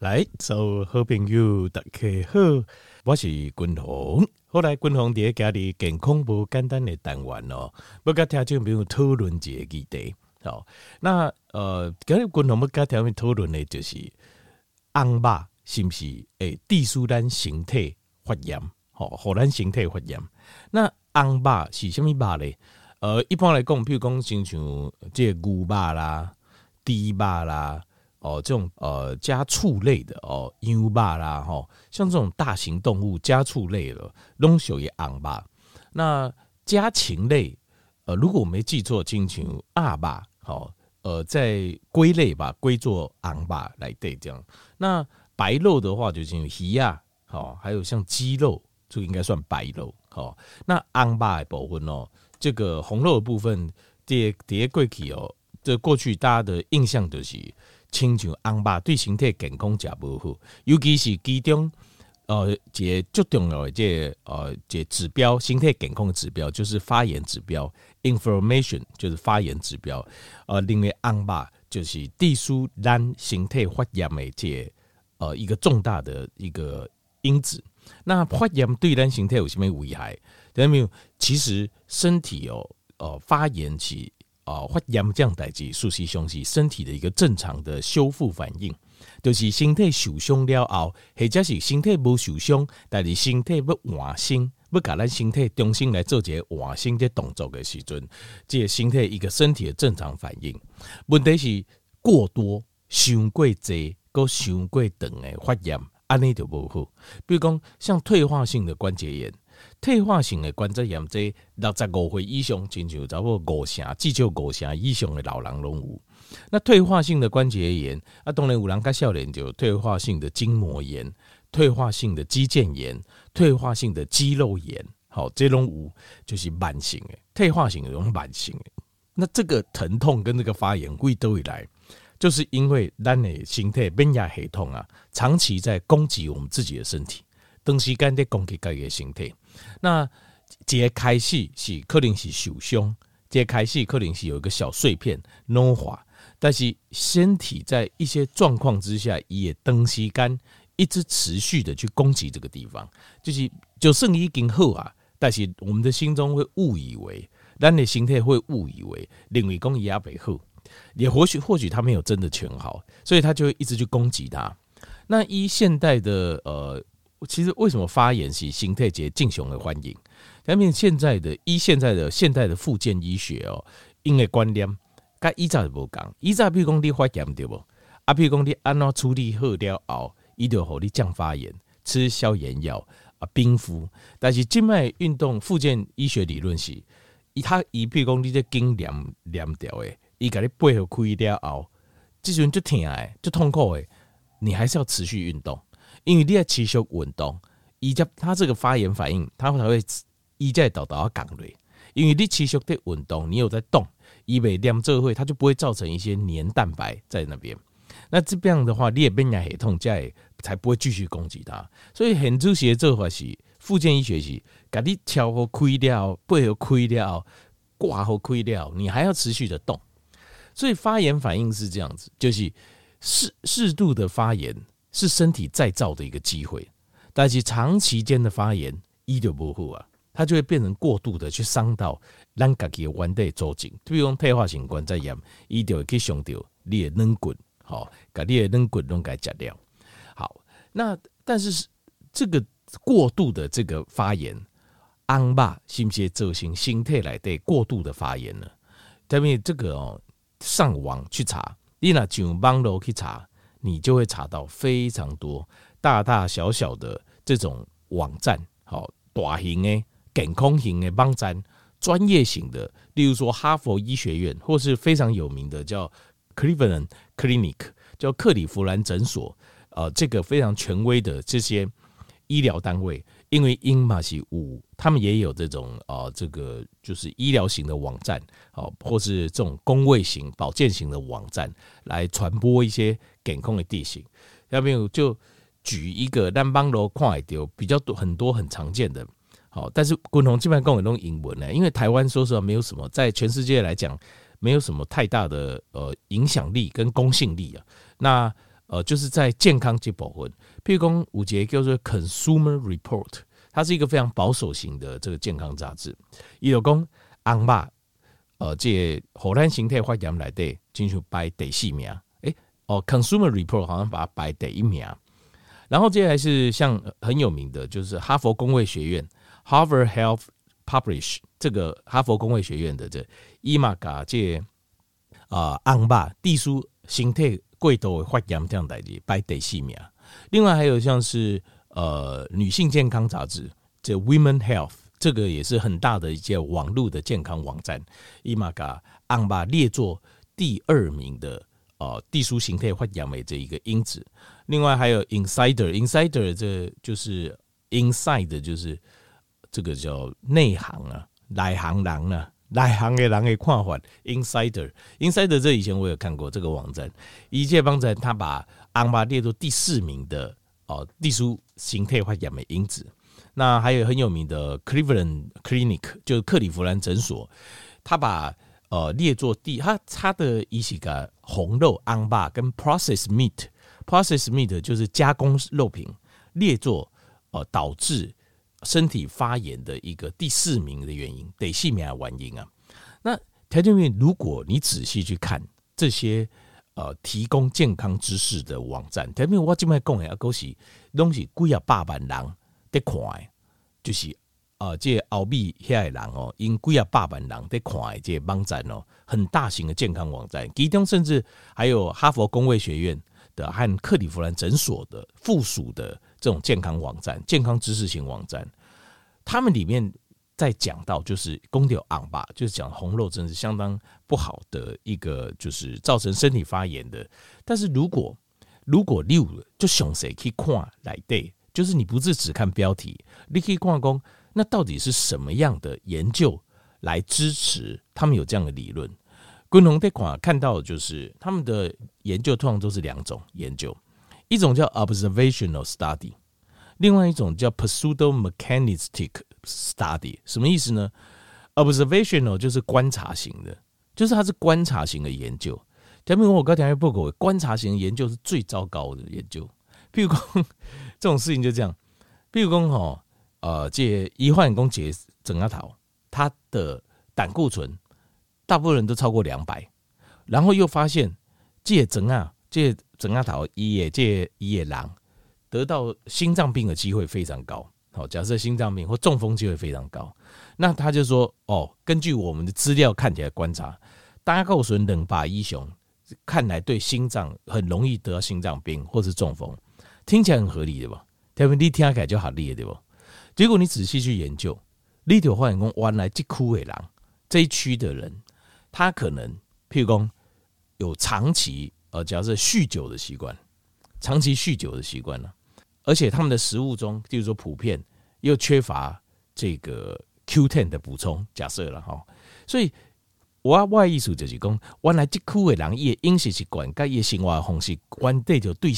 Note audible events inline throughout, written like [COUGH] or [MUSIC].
来，做好朋友，大家好，我是君鸿。后来君鸿在家里健康不简单的单元哦，不跟听众朋友讨论一个议题。好，那呃，今日君鸿要跟听众讨论的就是红肉是不是诶，致使咱身体发炎？好，互咱身体发炎。那红肉是什么肉呢？呃，一般来讲，譬如讲，亲像这个牛肉啦、猪肉啦。哦，这种呃家畜类的哦，羊肉啦，哈，像这种大型动物家畜类的，拢属于昂吧。那家禽类，呃，如果我没记错，亲像鸭吧，好，呃，在龟类吧，归作昂吧来对这样。那白肉的话，就像鱼啊，好，还有像鸡肉，就应该算白肉。好，那昂吧的部分哦，这个红肉的部分，叠叠过去哦，这过去大家的印象就是。亲像红肉对身体健康真不好，尤其是其中呃，一个最重要的这个、呃，这个、指标，身体健康的指标就是发炎指标，inflammation 就是发炎指标。呃，另外红肉就是致使咱身体发炎的这个、呃一个重大的一个因子。那发炎对咱身体有什么危害？听到没有？其实身体哦，呃，发炎哦，发炎这样代志，事实上是身体的一个正常的修复反应，就是身体受伤了后，或者是身体无受伤，但是身体要换新，要把咱身体重新来做一个换新的动作的时阵，这个身体一个身体的正常反应。问题是过多、伤过济、搁伤过长的发炎，安尼就无好。比如讲，像退化性的关节炎。退化性的关节炎，这六十五岁以上，亲像差不多五成，至少五成以上的老人拢有。那退化性的关节炎，啊，当然有人较少年就退化性的筋膜炎、退化性的肌腱炎、退化性的肌肉炎，好，这种有就是慢性的退化性的，这种慢性的。那这个疼痛跟这个发炎会都会来，就是因为咱的身体免疫系统啊，长期在攻击我们自己的身体。长时间在攻击自己的身体，那这开始是可能是受伤，这开始可能是有一个小碎片软化，但是身体在一些状况之下，也长时间一直持续的去攻击这个地方，就是就算已经好啊，但是我们的心中会误以为，咱的心态会误以为另外公也未好，也或许或许他没有真的全好，所以他就会一直去攻击他。那依现代的呃。其实为什么发炎是形态节敬雄的欢迎？因为现在的医现在的现代的复健医学哦，因为观念跟以前不同，以前比如讲你发炎对不？啊，比如讲你安怎处理好了后，伊就好你降发炎，吃消炎药啊，冰敷。但是静脉运动复健医学理论是，伊他伊比如讲你这筋连连掉诶，伊给你背后开了后，这种就疼诶，就痛苦诶，你还是要持续运动。因为你要持续运动，以及它这个发炎反应，它才会一再导导降落。因为你持续的运动，你有在动，以为两这会，它就不会造成一些黏蛋白在那边。那这样的话，你也变牙很痛，才才不会继续攻击它。所以很多时做法是复健医学是，给你敲好开掉，背后亏掉，挂好开掉，你还要持续的动。所以发炎反应是这样子，就是适适度的发炎。是身体再造的一个机会，但是长期间的发炎，医就不好啊，它就会变成过度的去伤到咱自己的关节组织，比如讲退化性关节炎，医就会去伤到你的软骨，好，把你的软骨拢给截掉。好，那但是这个过度的这个发炎，红肉是不是造成身体来的过度的发炎呢？因为这个哦，上网去查，你那上网络去查。你就会查到非常多大大小小的这种网站，好，大型的、健康型的网站，专业型的，例如说哈佛医学院，或是非常有名的叫 Cleveland Clinic，叫克里夫兰诊所，呃，这个非常权威的这些医疗单位，因为英马西五，他们也有这种啊、这个就是医疗型的网站，好，或是这种工卫型、保健型的网站，来传播一些。健康的地形，要不就举一个单帮楼快丢比较多很多很常见的，好，但是共同基本上跟我用英文呢，因为台湾说实话没有什么，在全世界来讲没有什么太大的呃影响力跟公信力啊。那呃，就是在健康这部分，譬如讲有一个叫做 Consumer Report，它是一个非常保守型的这个健康杂志。伊有讲红肉，呃，这荷兰形态发炎来的，进去排第四名。诶，哦，Consumer Report 好像把它排第一名。然后接下来是像很有名的，就是哈佛公卫学院 Harvard Health Publish 这个哈佛公卫学院的这伊玛嘎这啊红肉地书形态贵都发炎这样代志排第四名。另外还有像是呃女性健康杂志这 Women Health 这个也是很大的一件网络的健康网站，伊玛嘎红肉列作第二名的。呃，地书形态发炎的这一个因子，另外还有 insider，insider 这就是 inside，就是这个叫内行啊，内行人啊，内行的人的看法。insider，insider 这以前我有看过这个网站，一介帮在他把红肉列入第四名的哦，地书形态化亚美因子。那还有很有名的 Cleveland Clinic，就是克里夫兰诊所，他把。呃，列作第，他他的一些个红肉红肉跟 processed meat，processed meat 就是加工肉品，列作呃导致身体发炎的一个第四名的原因，第四名的原因啊。那条件面，如果你仔细去看这些呃提供健康知识的网站，条件我今麦讲的都是东西贵啊百万人在看，就是。啊、呃，这奥秘遐的人哦，因几啊百万人在看的这网站哦，很大型的健康网站，其中甚至还有哈佛公卫学院的和克利夫兰诊所的附属的这种健康网站、健康知识型网站，他们里面在讲到就是公牛昂吧，就是讲红肉真是相当不好的一个，就是造成身体发炎的。但是如果如果六就熊谁去看来对，就是你不是只看标题，你可以看讲。那到底是什么样的研究来支持他们有这样的理论？昆龙德款看到的就是他们的研究通常都是两种研究，一种叫 observational study，另外一种叫 pseudo-mechanistic study。什么意思呢？observational 就是观察型的，就是它是观察型的研究。前面我刚才报告，观察型的研究是最糟糕的研究。譬如说这种事情就这样，譬如说哈。呃，这医患公解整阿桃，他的胆固醇大部分人都超过两百，然后又发现这整啊，这整阿桃一也这一也狼得到心脏病的机会非常高。好，假设心脏病或中风机会非常高，那他就说哦，根据我们的资料看起来观察，胆固醇冷把一雄看来对心脏很容易得心脏病或是中风，听起来很合理的吧？他们你听起来就好厉害对不？结果你仔细去研究，立体化验工弯来这区的人，这一区的人，他可能譬如说有长期呃，假设酗酒的习惯，长期酗酒的习惯呢，而且他们的食物中，就是说普遍又缺乏这个 Q10 的补充，假设了哈，所以我外意思就是讲，原来这区的人，伊的饮食习惯，跟伊的生活方式，关对就对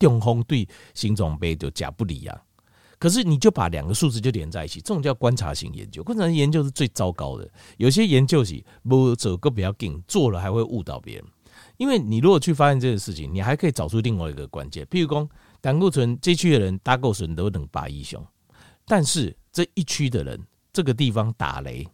中风对心脏病就假不利啊。可是你就把两个数字就连在一起，这种叫观察型研究。观察型研究是最糟糕的，有些研究是不走个比较紧，做了还会误导别人。因为你如果去发现这个事情，你还可以找出另外一个关键。譬如说，胆固醇这区的人胆固醇都能把一雄，但是这一区的人，这个地方打雷，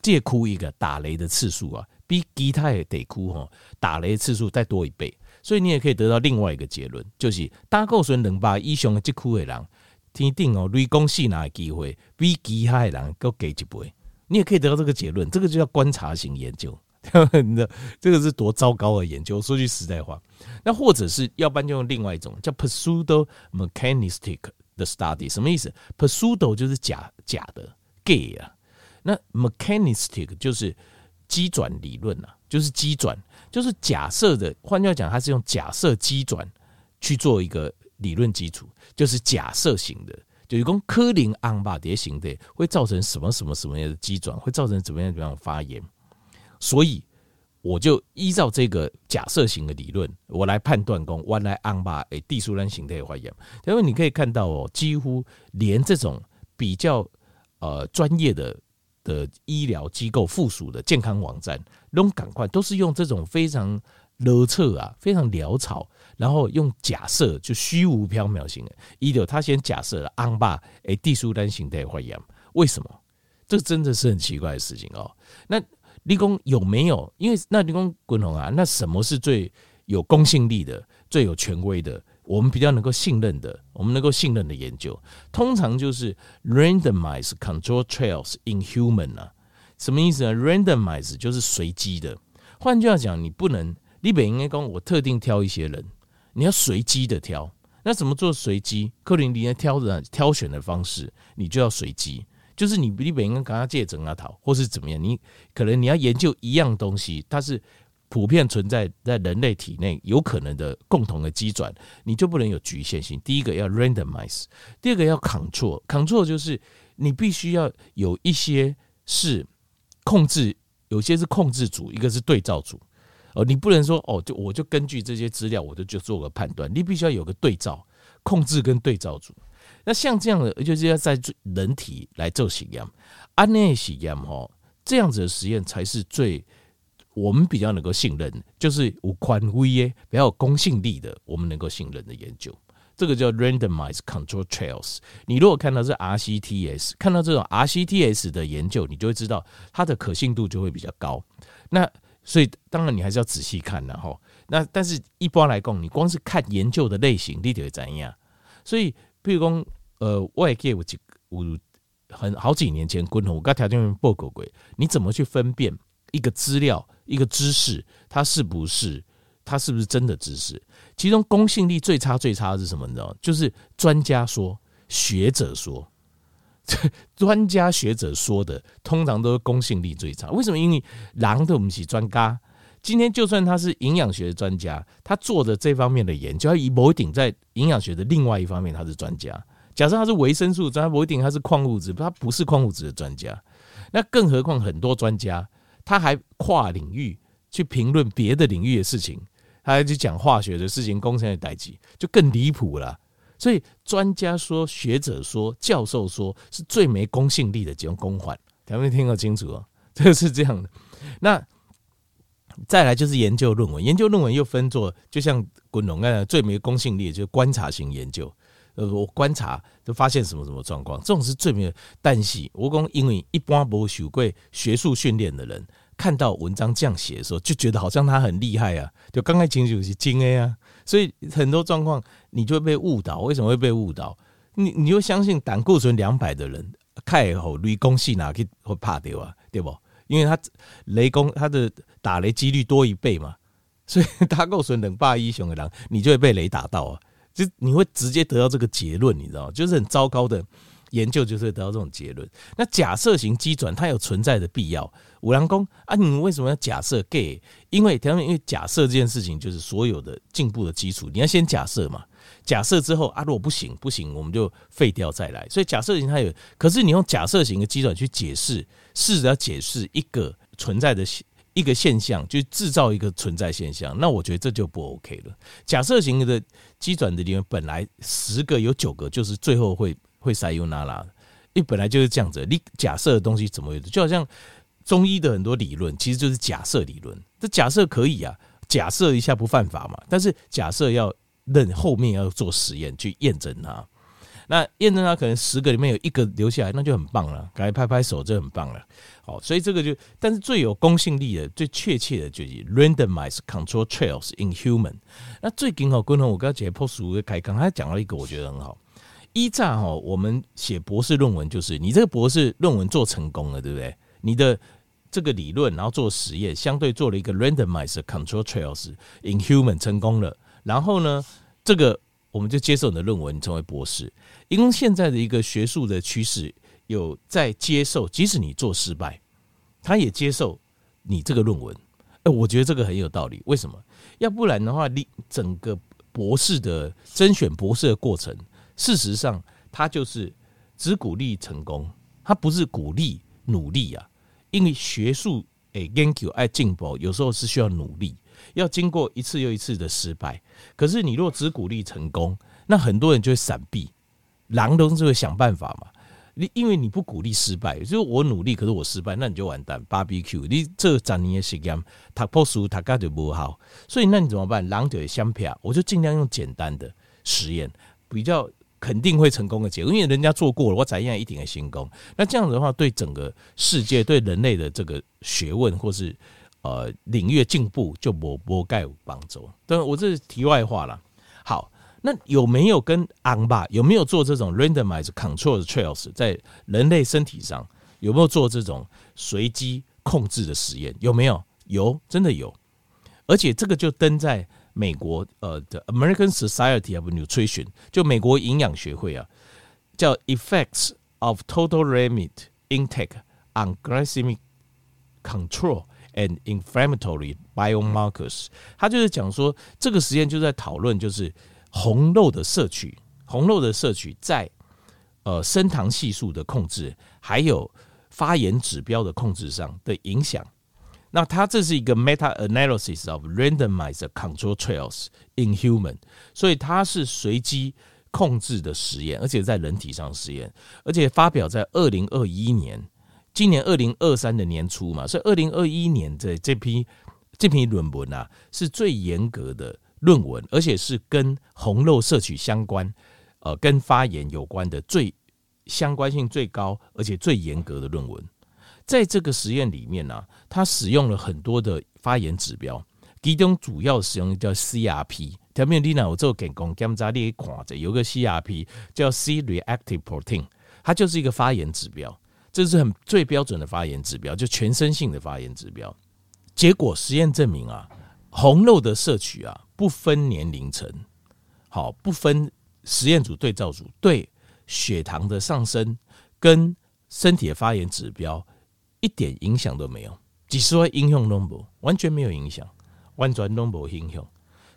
这哭一个打雷的次数啊，比其他的地窟哈打雷的次数再多一倍。所以你也可以得到另外一个结论，就是胆固醇能把一雄的这哭的人。天定哦，雷公细拿的机会比其他的人都给一倍，你也可以得到这个结论，这个就叫观察型研究。这个是多糟糕的研究。说句实在话，那或者是要不然就用另外一种叫 pseudo mechanistic 的 study，什么意思？pseudo 就是假假的 gay 啊，那 mechanistic 就是机转理论啊，就是机转，就是假设的。换句话讲，它是用假设机转去做一个。理论基础就是假设型的，就一共科林昂巴蝶型的会造成什么什么什么样的机转，会造成怎么样怎么样的发炎，所以我就依照这个假设型的理论，我来判断讲原来昂巴诶地苏兰型的发炎，因为你可以看到哦，几乎连这种比较呃专业的的医疗机构附属的健康网站，都赶快都是用这种非常逻辑啊，非常潦草。然后用假设就虚无缥缈型的，一流他先假设了安巴诶地书单形态会一样，为什么？这真的是很奇怪的事情哦。那立功有没有？因为那立功滚红啊，那什么是最有公信力的、最有权威的？我们比较能够信任的，我们能够信任的研究，通常就是 randomized control trials in human 啊。什么意思呢？randomize 就是随机的，换句话讲，你不能，你本应该讲我特定挑一些人，你要随机的挑。那怎么做随机？克林尼挑的挑选的方式，你就要随机，就是你你本应该跟他借整啊讨，或是怎么样？你可能你要研究一样东西，它是普遍存在在人类体内有可能的共同的机转，你就不能有局限性。第一个要 randomize，第二个要 control，control 就是你必须要有一些是。控制有些是控制组，一个是对照组哦，你不能说哦，就我就根据这些资料，我就就做个判断，你必须要有个对照控制跟对照组。那像这样的，就是要在人体来做实验，安内实验哈，这样子的实验才是最我们比较能够信任，就是无宽威耶比较有公信力的，我们能够信任的研究。这个叫 randomized control trials。你如果看到是 RCTS，看到这种 RCTS 的研究，你就会知道它的可信度就会比较高。那所以当然你还是要仔细看的哈。那但是一般来讲，你光是看研究的类型，你就会怎样？所以，譬如说，呃，外界我几我很好几年前，共同我刚条件报告过，你怎么去分辨一个资料、一个知识，它是不是？它是不是真的知识？其中公信力最差最差的是什么？你知道？就是专家说、学者说，专家学者说的，通常都是公信力最差。为什么？因为狼都不是专家。今天就算他是营养学的专家，他做的这方面的研究，他不一定在营养学的另外一方面他是专家。假设他是维生素专家，不一定他是矿物质，他不是矿物质的专家。那更何况很多专家，他还跨领域去评论别的领域的事情。他还去讲化学的事情，工程的代际就更离谱了。所以专家说、学者说、教授说，是最没公信力的几种公款。有没有听得清楚哦？这个是这样的。那再来就是研究论文，研究论文又分作，就像滚龙那样，最没公信力就是观察型研究。呃，我观察就发现什么什么状况，这种是最没有。但是我讲，因为一般不受过学术训练的人。看到文章这样写的时候，就觉得好像他很厉害啊，就刚开始就是精 A 啊，所以很多状况你就会被误导。为什么会被误导？你你就相信胆固醇两百的人，开后雷公戏哪去会怕掉啊？对不？因为他雷公他的打雷几率多一倍嘛，[LAUGHS] 所以胆固醇两百以上的狼，你就会被雷打到啊，就你会直接得到这个结论，你知道？就是很糟糕的。研究就是得到这种结论。那假设型机转它有存在的必要。五郎公啊，你为什么要假设 gay？因为因为假设这件事情就是所有的进步的基础。你要先假设嘛，假设之后啊，如果不行不行，我们就废掉再来。所以假设型它有，可是你用假设型的机转去解释，试着要解释一个存在的一个现象，就制造一个存在现象，那我觉得这就不 OK 了。假设型的机转的里面本来十个有九个就是最后会。会塞尤那拉，因为本来就是这样子。你假设的东西怎么样？就好像中医的很多理论，其实就是假设理论。这假设可以啊，假设一下不犯法嘛。但是假设要认后面要做实验去验证它，那验证它可能十个里面有一个留下来，那就很棒了。赶快拍拍手，这很棒了。好，所以这个就，但是最有公信力的、最确切的就是 randomized control trials in human。那最近哦，共同我刚才解剖书的开刚，他讲了一个我觉得很好。依照哈，我们写博士论文，就是你这个博士论文做成功了，对不对？你的这个理论，然后做实验，相对做了一个 randomized control trials in human 成功了，然后呢，这个我们就接受你的论文，你成为博士。因为现在的一个学术的趋势，有在接受，即使你做失败，他也接受你这个论文。哎，我觉得这个很有道理。为什么？要不然的话，你整个博士的甄选博士的过程。事实上，他就是只鼓励成功，他不是鼓励努力啊。因为学术诶研究爱进步，有时候是需要努力，要经过一次又一次的失败。可是你若只鼓励成功，那很多人就会闪避，狼都是会想办法嘛。你因为你不鼓励失败，就是我努力，可是我失败，那你就完蛋。BBQ，你这十年的实验，读破书读个就不好，所以那你怎么办？狼就相片，我就尽量用简单的实验，比较肯定会成功的结果，因为人家做过了，我怎样一定会成功。那这样子的话，对整个世界、对人类的这个学问或是呃领域进步，就无无盖帮助。但我这是题外话了。好。那有没有跟昂吧有没有做这种 randomized control trials 在人类身体上有没有做这种随机控制的实验？有没有？有，真的有。而且这个就登在美国呃的 American Society of Nutrition，就美国营养学会啊，叫 Effects of Total Red Meat Intake on Glycemic Control and Inflammatory Biomarkers。他就是讲说，这个实验就在讨论就是。红肉的摄取，红肉的摄取在呃升糖系数的控制，还有发炎指标的控制上的影响。那它这是一个 meta analysis of randomized control trials in human，所以它是随机控制的实验，而且在人体上实验，而且发表在二零二一年，今年二零二三的年初嘛，所以二零二一年的这批这篇论文啊是最严格的。论文，而且是跟红肉摄取相关，呃，跟发炎有关的最相关性最高，而且最严格的论文。在这个实验里面呢、啊，它使用了很多的发炎指标，其中主要使用叫 CRP。条面里呢，我做给公检查你看着，有个 CRP 叫 C-reactive protein，它就是一个发炎指标，这是很最标准的发炎指标，就全身性的发炎指标。结果实验证明啊，红肉的摄取啊。不分年龄层，好，不分实验组对照组，对血糖的上升跟身体的发炎指标一点影响都没有，几十万应用都没，完全没有影响，完全都没有影响。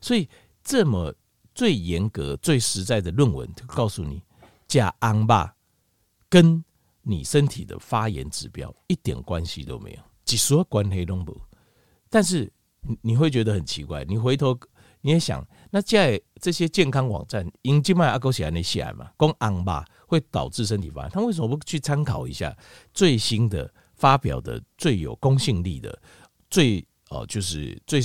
所以这么最严格、最实在的论文，就告诉你，假安巴跟你身体的发炎指标一点关系都没有，几十万关系都没。但是你会觉得很奇怪，你回头。你也想，那在这些健康网站，因静脉阿勾血那些嘛，讲昂吧会导致身体发炎，他为什么不去参考一下最新的发表的最有公信力的、最哦就是最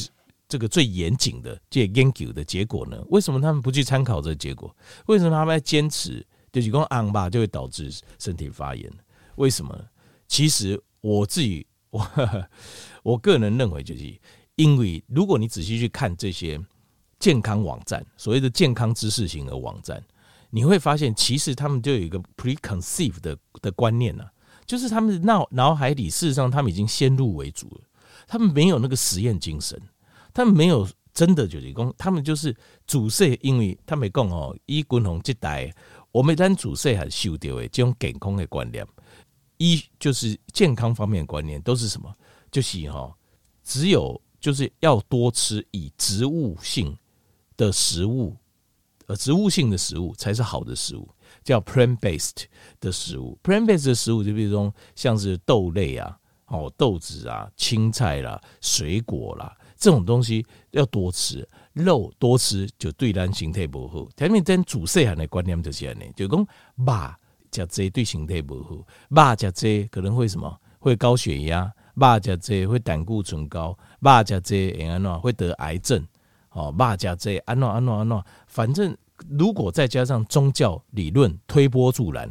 这个最严谨的这研究的结果呢？为什么他们不去参考这个结果？为什么他们要坚持就是讲昂吧就会导致身体发炎？为什么？其实我自己我 [LAUGHS] 我个人认为，就是因为如果你仔细去看这些。健康网站，所谓的健康知识型的网站，你会发现，其实他们就有一个 preconceived 的的观念呢、啊，就是他们脑脑海里，事实上他们已经先入为主了，他们没有那个实验精神，他们没有真的就是讲，他们就是主色，因为他们讲哦，以滚红这代，我们单主摄还受掉的这种健康的观念，一就是健康方面的观念都是什么？就是哈，只有就是要多吃以植物性。的食物，呃，植物性的食物才是好的食物，叫 plant-based 的食物。plant-based 的食物，就比如说像是豆类啊，哦，豆子啊，青菜啦，水果啦，这种东西要多吃。肉多吃就对咱身体不好。前面真主细汉的观念就是这样的，就讲肉吃这对身体不好，肉吃这可能会什么？会高血压，肉吃这会胆固醇高，肉吃这会安怎？会得癌症。哦，骂家这安诺安诺安诺，反正如果再加上宗教理论推波助澜，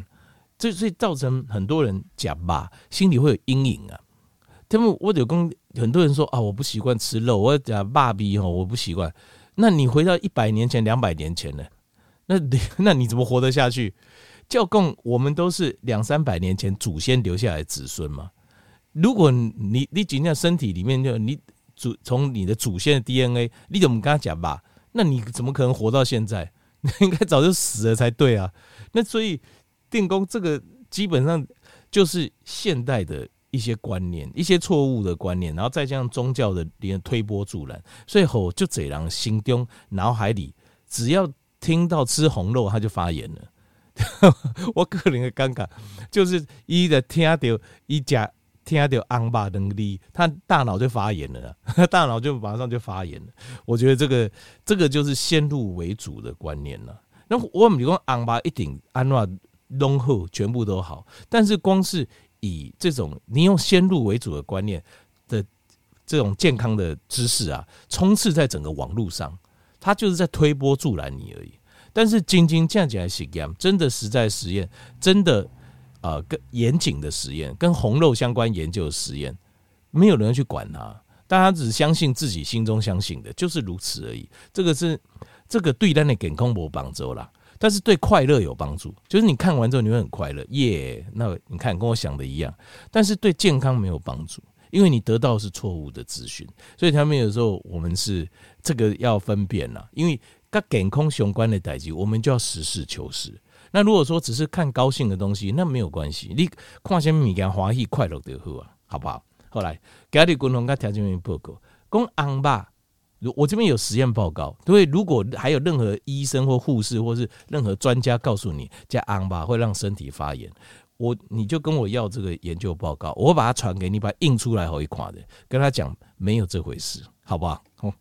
这所以造成很多人讲肉，心里会有阴影啊。他们我有跟很多人说啊，我不习惯吃肉，我讲骂逼吼，我不习惯。那你回到一百年前、两百年前呢？那 [LAUGHS] 那你怎么活得下去？教共我们都是两三百年前祖先留下来的子孙嘛。如果你你仅仅身体里面就你。祖从你的祖先的 DNA，你怎么跟他讲吧？那你怎么可能活到现在？你 [LAUGHS] 应该早就死了才对啊！那所以电工这个基本上就是现代的一些观念，一些错误的观念，然后再加上宗教的连推波助澜，所以吼就这样心中脑海里只要听到吃红肉，他就发炎了。[LAUGHS] 我个人的尴尬就是一的听到一家。听到安巴能力，他大脑就发炎了，[LAUGHS] 大脑就马上就发炎了。我觉得这个这个就是先入为主的观念了。那我们比如说安巴一定安怎浓厚全部都好，但是光是以这种你用先入为主的观念的这种健康的知识啊，充斥在整个网络上，它就是在推波助澜你而已。但是晶晶这样讲来实验，真的实在实验，真的呃，跟严谨的实验，跟红肉相关研究的实验，没有人去管它，大家只相信自己心中相信的，就是如此而已。这个是这个对咱的健康没帮助啦，但是对快乐有帮助，就是你看完之后你会很快乐，耶、yeah！那你看跟我想的一样，但是对健康没有帮助，因为你得到是错误的资讯，所以他们有时候我们是这个要分辨啦，因为。跟健康相关的代志，我们就要实事求是。那如果说只是看高兴的东西，那没有关系。你看什么物件欢喜快乐就好啊，好不好？后来家里共同跟条件员报告，讲昂如。我这边有实验报告，对，如果还有任何医生或护士或是任何专家告诉你加昂吧会让身体发炎，我你就跟我要这个研究报告，我把它传给你，把它印出来好一看的，跟他讲没有这回事，好不好好？